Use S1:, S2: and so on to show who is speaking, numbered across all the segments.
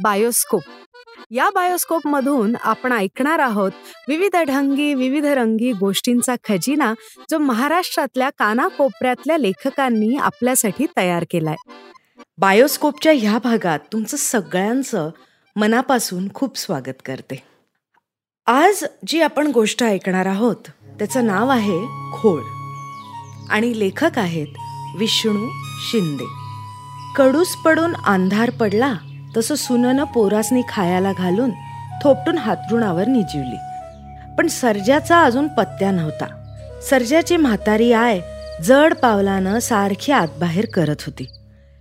S1: Bioscope. या bioscope मधून आपण ऐकणार आहोत विविध ढंगी विविध रंगी गोष्टींचा खजिना जो महाराष्ट्रातल्या कानाकोपऱ्यातल्या लेखकांनी आपल्यासाठी तयार केलाय.
S2: बायोस्कोपच्या ह्या भागात तुमचं सगळ्यांचं मनापासून खूप स्वागत करते. आज जी आपण गोष्ट ऐकणार आहोत त्याचं नाव आहे खोळ. आणि लेखक आहेत विष्णू शिंदे. कडूस पडून अंधार पडला तसं सुननं पोरासनी खायला घालून थोपटून हातरुणावर निजिवली. पण सर्जाचा अजून पत्त्या नव्हता. सर्जाची म्हातारी आय जड पावलानं सारखी आतबाहेर करत होती.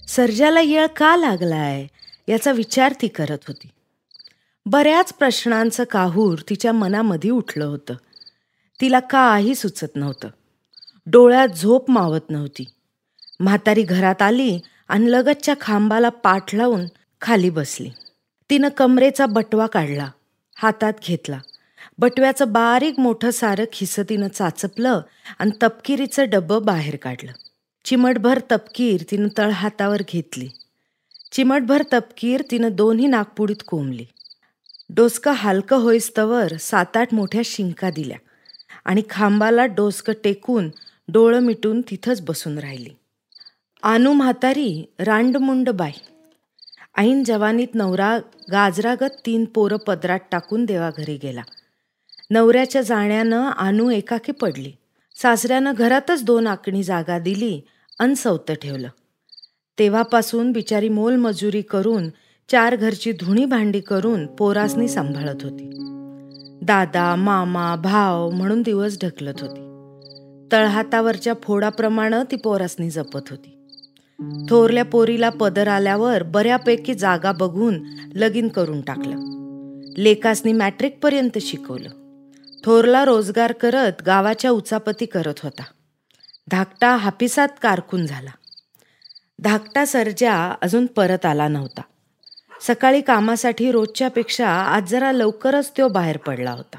S2: सर्जाला येळ का लागलाय? याचा विचार ती करत होती. बऱ्याच प्रश्नांचं काहूर तिच्या मनामध्ये उठलं होतं. तिला काही सुचत नव्हतं. डोळ्यात झोप मावत नव्हती. म्हातारी घरात आली आणि लगतच्या खांबाला पाठ लावून खाली बसली. तिनं कमरेचा बटवा काढला हातात घेतला. बटव्याचं बारीक मोठं सारं खिसं तिनं चाचपलं आणि तपकिरीचं डबं बाहेर काढलं. चिमटभर तपकीर तिनं तळ हातावर घेतली. चिमटभर तपकीर तिनं दोन्ही नागपुडीत कोंबली. डोसकं हलकं होईस्तवर सात आठ मोठ्या शिंका दिल्या आणि खांबाला डोसकं टेकून डोळं मिटून तिथंच बसून राहिली. आनू म्हातारी रांडमुंड बाई ऐन जवानीत नवरा गाजरागत तीन पोरं पदरात टाकून देवाघरी गेला. नवऱ्याच्या जाण्यानं आनू एकाकी पडली. सासऱ्यानं घरातच दोन आकणी जागा दिली अन सवतं ठेवलं. तेव्हापासून बिचारी मोलमजुरी करून चार घरची धुणी भांडी करून पोरासनी सांभाळत होती. दादा मामा भाव म्हणून दिवस ढकलत होती. तळहातावरच्या फोडाप्रमाणे ती पोरासनी जपत होती. थोरल्या पोरीला पदर आल्यावर बऱ्यापैकी जागा बघून लगीन करून टाकलं. लेकासनी मॅट्रिकपर्यंत शिकवलं. थोरला रोजगार करत गावाच्या उचापती करत होता. धाकटा हापिसात कारकून झाला. धाकटा सर्जा अजून परत आला नव्हता. सकाळी कामासाठी रोजच्यापेक्षा आज जरा लवकरच तो बाहेर पडला होता.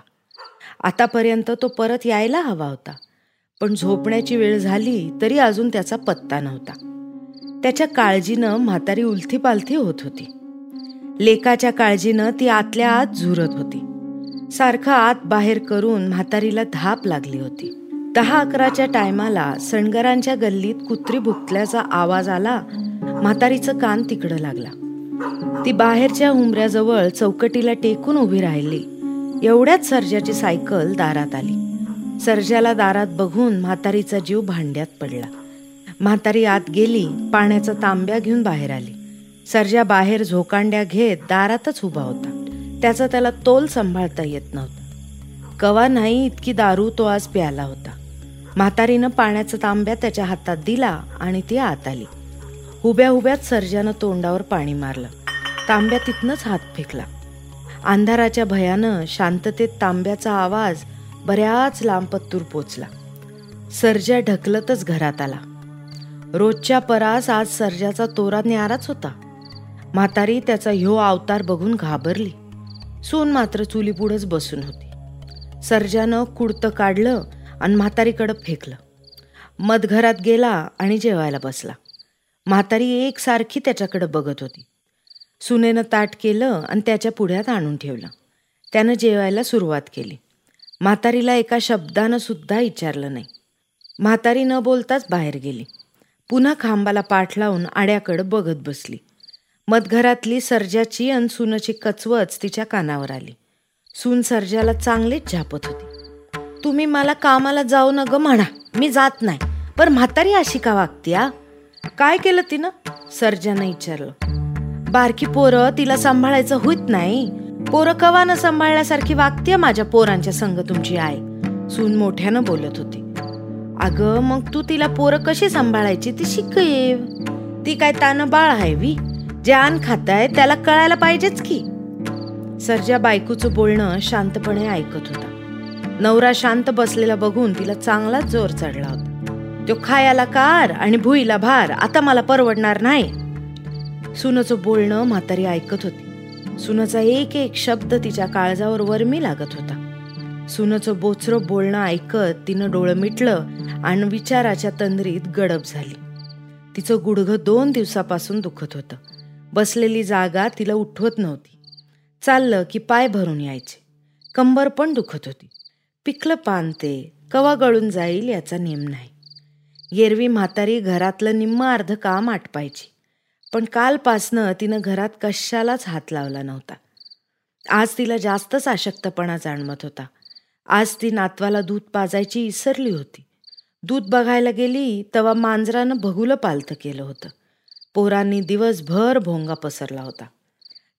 S2: आतापर्यंत तो परत यायला हवा होता. पण झोपण्याची वेळ झाली तरी अजून त्याचा पत्ता नव्हता. त्याच्या काळजीनं म्हातारी उलथी पालथी होत होती. लेकाच्या काळजीनं ती आतल्या आत झुरत होती. सारखं आत बाहेर करून म्हातारीला धाप लागली होती. दहा अकराच्या टायमाला सणगरांच्या गल्लीत कुत्री भुकल्याचा आवाज आला म्हातारीचं कान तिकडं लागला. ती बाहेरच्या उमऱ्याजवळ चौकटीला टेकून उभी राहिली. एवढ्याच सर्जाची सायकल दारात आली. सर्जाला दारात बघून म्हातारीचा जीव भांड्यात पडला. म्हातारी आत गेली पाण्याचा तांब्या घेऊन बाहेर आली. सर्जा बाहेर झोकांड्या घेत दारातच उभा होता. त्याचा त्याला तोल सांभाळता येत नव्हता. कवा नाही इतकी दारू तो आज प्याला होता. म्हातारीनं पाण्याचा तांब्या त्याच्या हातात दिला आणि ती आत आली. उभ्या उभ्यात सर्जानं तोंडावर पाणी मारलं. तांब्या तिथनंच हात फेकला. अंधाराच्या भयानं शांततेत तांब्याचा आवाज बऱ्याच लांब पत्तूर पोचला. सर्जा ढकलतच घरात आला. रोजच्या परास आज सर्जाचा तोरा न्याराच होता. म्हातारी त्याचा ह्यो अवतार बघून घाबरली. सून मात्र चुलीपुढंच बसून होती. सर्जानं कुडतं काढलं आणि म्हातारीकडं फेकलं. मधघरात गेला आणि जेवायला बसला. म्हातारी एकसारखी त्याच्याकडं बघत होती. सुनेनं ताट केलं आणि त्याच्या पुढ्यात आणून ठेवलं. त्यानं जेवायला सुरुवात केली. म्हातारीला एका शब्दानं सुद्धा विचारलं नाही. म्हातारी न बोलताच बाहेर गेली. पुन्हा खांबाला पाठ लावून आड्याकडं बघत बसली. मधघरातली सर्जाची अन सुनची कचवच तिच्या कानावर आली. सून सर्जाला चांगलीच झापत होती. तुम्ही मला कामाला जाऊ न ग म्हणा मी जात नाही. पर म्हातारी अशी का वागती आ? काय केलं तिनं? सर्जानं विचारलं. बारकी पोरं तिला सांभाळायचं होत नाही. पोरं कवानं सांभाळण्यासारखी वागते माझ्या पोरांच्या संग तुमची आई सून मोठ्यानं बोलत होती. अगं मग तू तिला पोरं कशी सांभाळायची? ती शिक ती काय तानं बाळ आहे वी जे आण खाताय त्याला कळायला पाहिजेच की. सर्जा बायकोचं बोलणं शांतपणे ऐकत होता. नवरा शांत बसलेला बघून तिला चांगलाच जोर चढला होता. तो खायाला कार आणि भुईला भार आता मला परवडणार नाही. सुनचं बोलणं म्हातारी ऐकत होती. सुनचा एक एक शब्द तिच्या काळजावर वरमी लागत होता. सुनचं बोचरं बोलणं ऐकत तिनं डोळं मिटलं आणि विचाराच्या तंद्रीत गडप झाली. तिचं गुडघं दोन दिवसापासून दुखत होतं. बसलेली जागा तिला उठवत नव्हती. चाललं की पाय भरून यायचे. कंबर पण दुखत होती. पिकलं पान ते कवा गळून जाईल याचा नेम नाही. येरवी म्हातारी घरातलं निम्म अर्ध काम आटपायची. पण कालपासनं तिनं घरात कशालाच हात लावला नव्हता. आज तिला जास्तच आशक्तपणा जाणवत होता. आज ती नातवाला दूध पाजायची इसरली होती. दूध बघायला गेली तेव्हा मांजरानं भगुलं पालथं केलं होतं. पोरांनी दिवसभर भोंगा पसरला होता.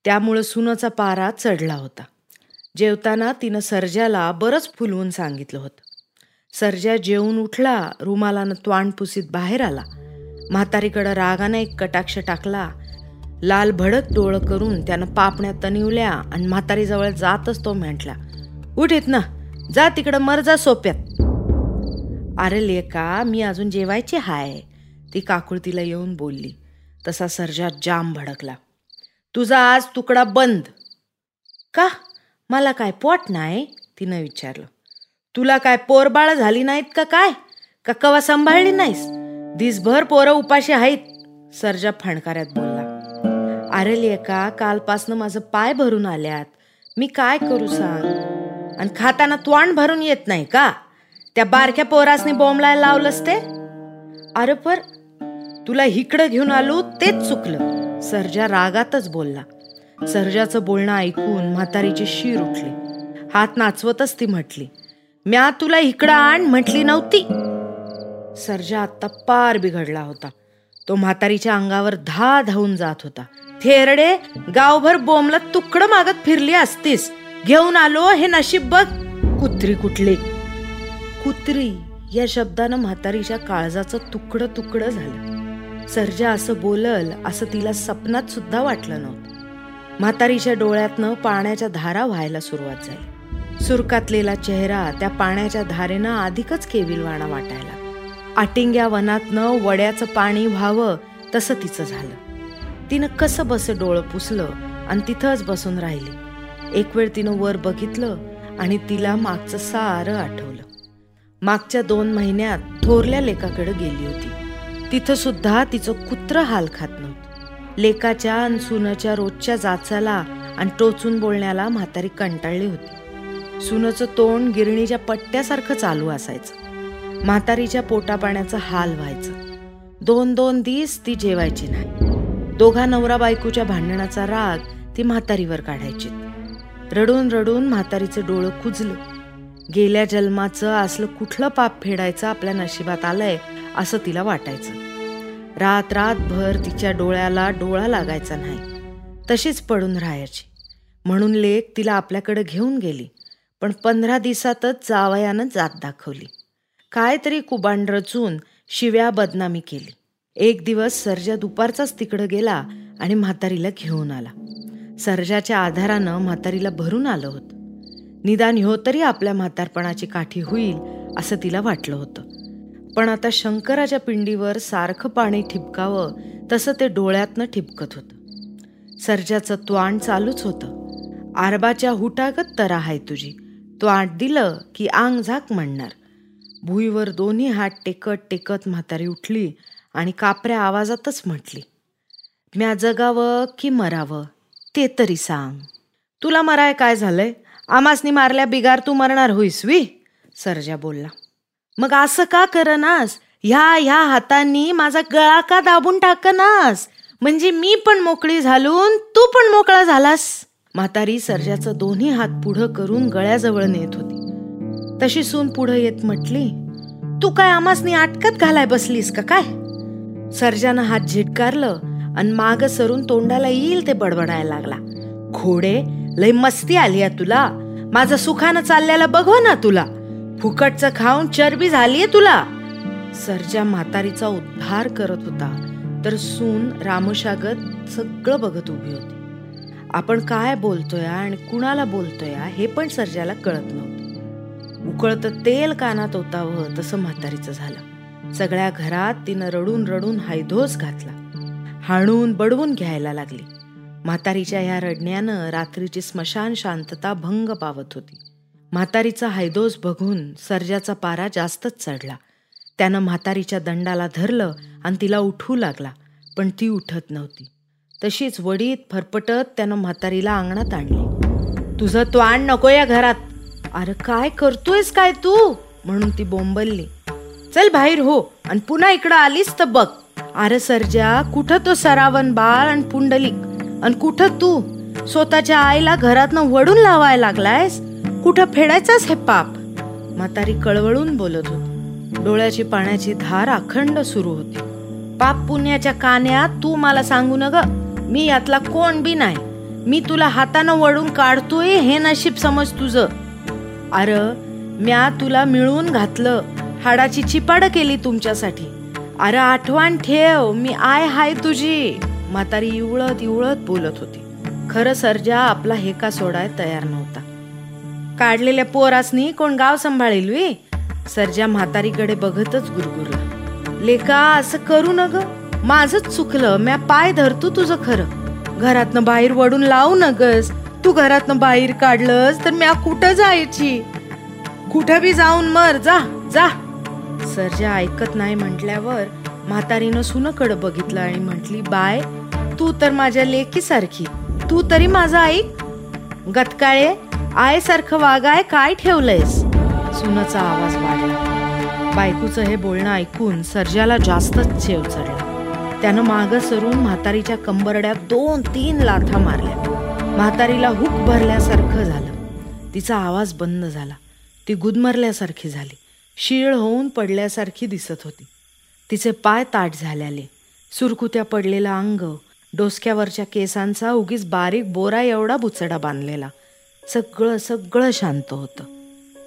S2: त्यामुळं सुनाचा पारा चढला होता. जेवताना तिनं सर्जाला बरंच फुलवून सांगितलं होतं. सर्जा जेवून उठला रुमालानं त्वाण पुसीत बाहेर आला. म्हातारीकडं रागानं एक कटाक्ष टाकला. लाल भडक डोळं करून त्यानं पापण्या तनिवल्या आणि म्हातारीजवळ जातच तो म्हटला उठीत ना जा तिकडं मरजा सोप्यात. अरे लेका मी अजून जेवायची हाय. ती काकुळतीला येऊन बोलली. तसा सर्जा जाम भडकला. तुझा आज तुकडा बंद. का? मला काय पोट नाही? तिनं विचारलं. तुला काय पोरबाळ झाली नाहीत का काय? का कवा सांभाळली नाहीस? दिसभर पोरं उपाशी आहेत. सर्जा फणकाऱ्यात बोलला. अरे लेका कालपासनं माझं पाय भरून आल्यात. मी काय करू सांग? आणि खाताना त्वाण भरून येत नाही का? त्या बारक्या पोरासनी बोंबलायला लावलंस ते? अरे पर तुला हिकडं घेऊन आलो तेच चुकलं. सर्जा रागातच बोलला. सर्जाचं बोलणं ऐकून म्हातारीची शीर उठली. हात नाचवतच ती म्हटली म्या तुला इकडं आण म्हटली नव्हती. सर्जा आत्ता पार बिघडला होता. तो म्हातारीच्या अंगावर धा धावून जात होता. थेरडे गावभर बोमला तुकडं मागत फिरली असतीस. घेऊन आलो हे नशीब बघ. कुत्री कुठली. कुत्री या शब्दानं म्हातारीच्या काळजाचं तुकडं तुकडं झालं. सर्जा असं बोलल असं तिला सपनात सुद्धा वाटलं नव्हतं. म्हातारीच्या डोळ्यातनं पाण्याच्या धारा व्हायला सुरुवात झाली. सुरकातलेला चेहरा त्या पाण्याच्या धारेनं अधिकच केविलवाणा वाटायला आटिंग्या वनातनं वड्याचं पाणी व्हावं तसं तिचं झालं. तिनं कसं बस डोळं पुसलं आणि तिथंच बसून राहिली. एक वेळ तिनं वर बघितलं आणि तिला मागचं सारं आठवलं. मागच्या दोन महिन्यात थोरल्या लेकाकडे गेली होती. तिथं सुद्धा तिचं कुत्र हाल खात नव्हतं. लेकाच्या आणि सुनाच्या रोजच्या जाचाला आणि टोचून बोलण्याला म्हातारी कंटाळली होती. सुनाचं तोंड गिरणीच्या पट्ट्यासारखं चालू असायचं. म्हातारीच्या पोटापाण्याचं हाल व्हायचं. दोन दोन दिस ती जेवायची नाही. दोघा नवरा बायकोच्या भांडणाचा राग ती म्हातारीवर काढायची. रडून रडून म्हातारीचं डोळं कुजलं गेल्या जन्माचं असलं कुठलं पाप फेडायचं आपल्या नशिबात आलंय असं तिला वाटायचं. रात रातभर तिच्या डोळ्याला डोळा लागायचा नाही. तशीच पडून राहायची. म्हणून लेक तिला आपल्याकडे घेऊन गेली पण पंधरा दिवसातच जावयानं जात दाखवली. काय तरी कुबांड रचून शिव्या बदनामी केली. एक दिवस सर्जा दुपारचाच तिकडं गेला आणि म्हातारीला घेऊन आला. सर्जाच्या आधारानं म्हातारीला भरून आलं होतं. निदान ह्यो तरी आपल्या म्हातारपणाची काठी होईल असं तिला वाटलं होतं. पण आता शंकराच्या पिंडीवर सारखं पाणी ठिपकावं तसं ते डोळ्यातनं ठिपकत होतं. सर्जाचं त्वाण चालूच होतं. आरबाच्या हुटागत तरा आहे तुझी. त्वाण दिलं की आंग झाक म्हणणार. भुईवर दोन्ही हात टेकत टेकत म्हातारी उठली आणि कापऱ्या आवाजातच म्हटली म्या जगावं की मरावं ते तरी सांग. तुला मराय काय झालंय? आमासनी मारल्या बिगार तू मरणार होईस वी? सरजा बोलला. मग असं का करनास? ह्या ह्या हातांनी माझा गळा का दाबून टाकनास? म्हणजे मी पण मोकळी झालून तू पण मोकळा झालास? म्हातारी सर्जाचं दोन्ही हात पुढं करून गळ्याजवळ नेत होती. तशी सून पुढं येत म्हटली तू काय आमासनी अटकत घालाय बसलीस का काय? सर्जानं हात झिटकारलं आणि माग सरून तोंडाला येईल ते बडबडायला लागला. घोडे लय मस्ती आली आहे तुला. माझं सुखानं चालल्याला बघव ना तुला. फुकटचं खाऊन चरबी झालीये तुला. सरजा म्हातारीचा उद्धार करत होता. तर सून रामशागत सगळं बघत उभी होती. आपण काय बोलतोय आणि कुणाला बोलतोय हे पण सर्जाला कळत नव्हतं. उकळतं तेल कानात होतावं तसं म्हातारीचं झालं. सगळ्या घरात तिनं रडून रडून हायधोस घातला. हाणून बडवून घ्यायला लागली. म्हातारीच्या या रडण्यानं रात्रीची स्मशान शांतता भंग पावत होती. म्हातारीचा हायदोस बघून सर्जाचा पारा जास्तच चढला. त्यानं म्हातारीच्या दंडाला धरलं आणि तिला उठू लागला पण ती उठत नव्हती. तशीच वडीत फरफटत त्यानं म्हातारीला अंगणात आणली. तुझं तो आण नको या घरात. अरे काय करतोयस काय तू? म्हणून ती बोंबलली. चल बाहेर हो आणि पुन्हा इकडं आलीस तर बघ. अरे सर्जा कुठं तो सरावन बाळ आणि पुंडलिक? आणि कुठं तू? स्वतःच्या आईला घरातनं वडून लावायला लागलायस? कुठं फेडायचाच हे पाप? म्हातारी कळवळून बोलत होती. डोळ्याची पाण्याची धार अखंड सुरू होती. पाप पुण्याच्या कान्यात तू मला सांगू न ग मी यातला कोण बी नाही. मी तुला हातानं वळून काढतोय हे नशीब समज तुझं. अरे म्या तुला मिळून घातलं हाडाची चिपाड केली तुमच्यासाठी. अरे आठवण ठेव मी आय हाय तुझी. म्हातारी इवळत इवळत बोलत होती. खरं सर्जा आपला हेका सोडाय तयार नव्हता. काढलेल्या पोरासनी कोण गाव सांभाळेल वी? सर्जा म्हातारीकडे बघतच गुरगुरला. लेका असं करू न ग माझच चुकलं. म्या पाय धरतो तुझं खरं. घरातनं बाहेर वडून लावू नगस. तू घरातनं बाहेर काढलंस तर म्या कुठं जायची? कुठं बी जाऊन मर. जा जा. सर्जा ऐकत नाही म्हटल्यावर म्हातारीनं सुनकडं बघितलं आणि म्हटली बाय तू तर माझ्या लेकीसारखी. तू तरी माझा ऐक गतकाळे आयसारखं वागाय काय ठेवलंयस? सुनाचा आवाज वाढला. बायकूचं हे बोलणं ऐकून सर्जाला जास्तच चेव चढला. त्यानं मागं सरून म्हातारीच्या कंबरड्यात दोन तीन लाथा मारल्या. म्हातारीला हुक भरल्यासारखं झालं. तिचा आवाज बंद झाला. ती गुदमरल्यासारखी झाली. शीळ होऊन पडल्यासारखी दिसत होती. तिचे पाय ताट झाल्याले. सुरकुत्या पडलेला अंग डोसक्यावरच्या केसांचा उगीच बारीक बोरा एवढा बुचडा बांधलेला. सगळं सगळं शांत होतं.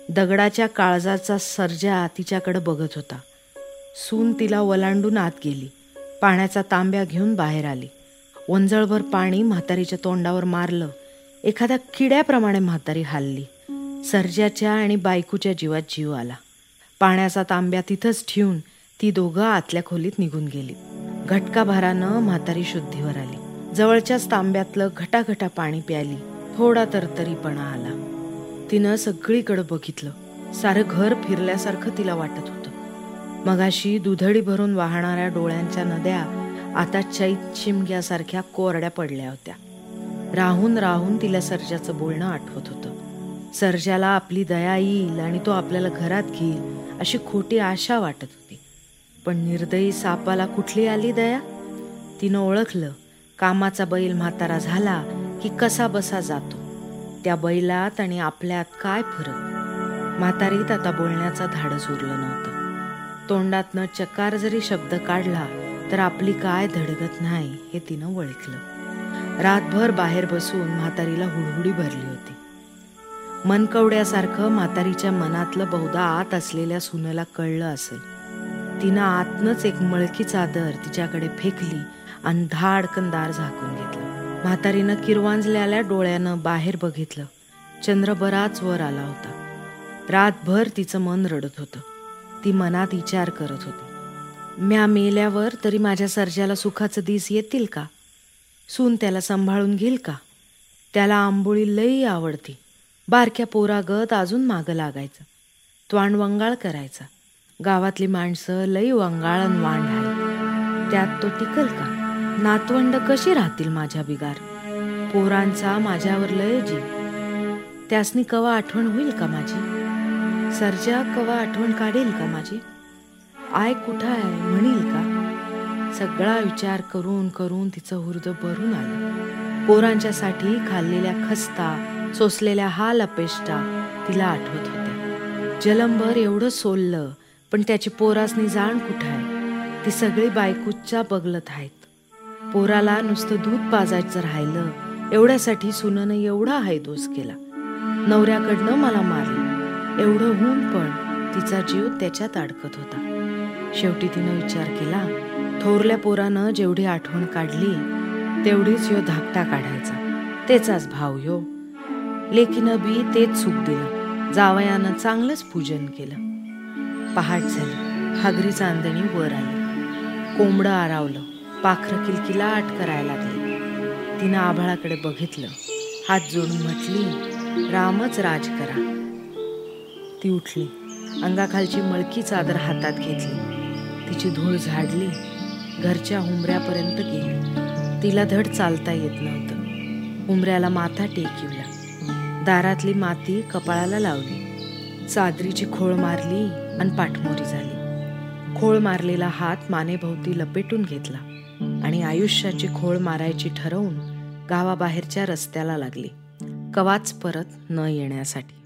S2: दगडाच्या काळजाचा सर्जा तिच्याकडे बघत होता. सून तिला वलांडून आत गेली. पाण्याचा तांब्या घेऊन बाहेर आली. वंजळभर पाणी म्हातारीच्या तोंडावर मारलं. एखाद्या किड्याप्रमाणे म्हातारी हल्ली. सर्जाच्या आणि बायकूच्या जीवात जीव आला. पाण्याचा तांब्या तिथंच ठेवून ती दोघं आतल्या खोलीत निघून गेली घटकाभारानं म्हातारी शुद्धीवर आली. जवळच्याच तांब्यातलं घटाघटा पाणी प्याली. थोडा तरतरीपणा आला. तिनं सगळीकडं बघितलं. सारं घर फिरल्यासारखं तिला वाटत होतं. मगाशी दुधडी भरून वाहणाऱ्या डोळ्यांच्या नद्या आता चैत चिमग्यासारख्या कोरड्या पडल्या होत्या. राहून राहून तिला सर्जाचं बोलणं आठवत होतं. सर्जाला आपली दया येईल आणि तो आपल्याला घरात घेईल अशी खोटी आशा वाटत होती. पण निर्दयी सापाला कुठली आली दया? तिनं ओळखलं कामाचा बैल म्हातारा झाला की कसा बसा जातो. त्या बैलात आणि आपल्यात काय फरक? म्हातारीत आता बोलण्याचा धाडस उरलं नव्हतं. तोंडातनं चकार जरी शब्द काढला तर आपली काय धडगत नाही हे तिनं ओळखलं. रातभर बाहेर बसून म्हातारीला हुडहुडी भरली होती. मनकवड्यासारखं म्हातारीच्या मनातलं बहुधा आत असलेल्या सुनेला कळलं असेल. तिनं आतनच एक मळकी चादर तिच्याकडे फेकली आणि धाडकन दार झाकून घेतलं. म्हातारीनं किरवांजलेल्या डोळ्यानं बाहेर बघितलं. चंद्र बराच वर आला होता. रातभर तिचं मन रडत होतं. ती मनात विचार करत होती. म्या मेल्यावर तरी माझ्या सर्जाला सुखाचं दिस येतील का? सून त्याला सांभाळून घेईल का? त्याला आंबोळी लई आवडती. बारक्या पोरागत अजून मागं लागायचं. त्वाणवंगाळ करायचा. गावातली माणसं लई वंगाळण आणि वांड आहे त्यात तो टिकल का? नातवंड कशी राहतील माझ्या बिगार? पोरांचा माझ्यावर लय जीव. त्यासनी कवा आठवण होईल का माझी? सर्जा कवा आठवण काढेल का माझी? आय कुठं आहे म्हणील का? सगळा विचार करून करून तिचं हृदय भरून आलं. पोरांच्यासाठी खाल्लेल्या खस्ता सोसलेल्या हाल अपेष्टा तिला आठवत होत्या. जलंभर एवढं सोललं पण त्याची पोरासनी जाण कुठं आहे? ती सगळी बायकूच्या बगलत आहेत. पोराला नुसतं दूध पाजायचं राहिलं. एवढ्यासाठी सुननं एवढा हायदोस केला. नवऱ्याकडनं मला मारलं. एवढं होऊन पण तिचा जीव त्याच्यात अडकत होता. शेवटी तिनं विचार केला थोरल्या पोरानं जेवढी आठवण काढली तेवढीच यो धाकटा काढायचा. त्याचाच भाव यो. लेकीनं बी तेच सुख दिलं. जावयानं चांगलंच पूजन केलं. पहाट झाली.
S3: हागरी चांदणी वर आली. कोंबडं आरावलं. पाखरं किलकिलाट करायला लागली. तिनं आभाळाकडे बघितलं. हात जोडून म्हटली रामच राज करा. ती उठली. अंगाखालची मळकी चादर हातात घेतली. तिची धूळ झाडली. घरच्या हुंबऱ्यापर्यंत गेली. तिला धड चालता येत नव्हतं. हुंबऱ्याला माथा टेकिवला दारातली माती कपाळाला लावली. चादरीची खोळ मारली. आणि पाठमोरी झाली. खोळ मारलेला हात मानेभोवती लपेटून घेतला आणि आयुष्याची खोळ मारायची ठरवून गावाबाहेरच्या रस्त्याला लागली. कवाच परत न येण्यासाठी.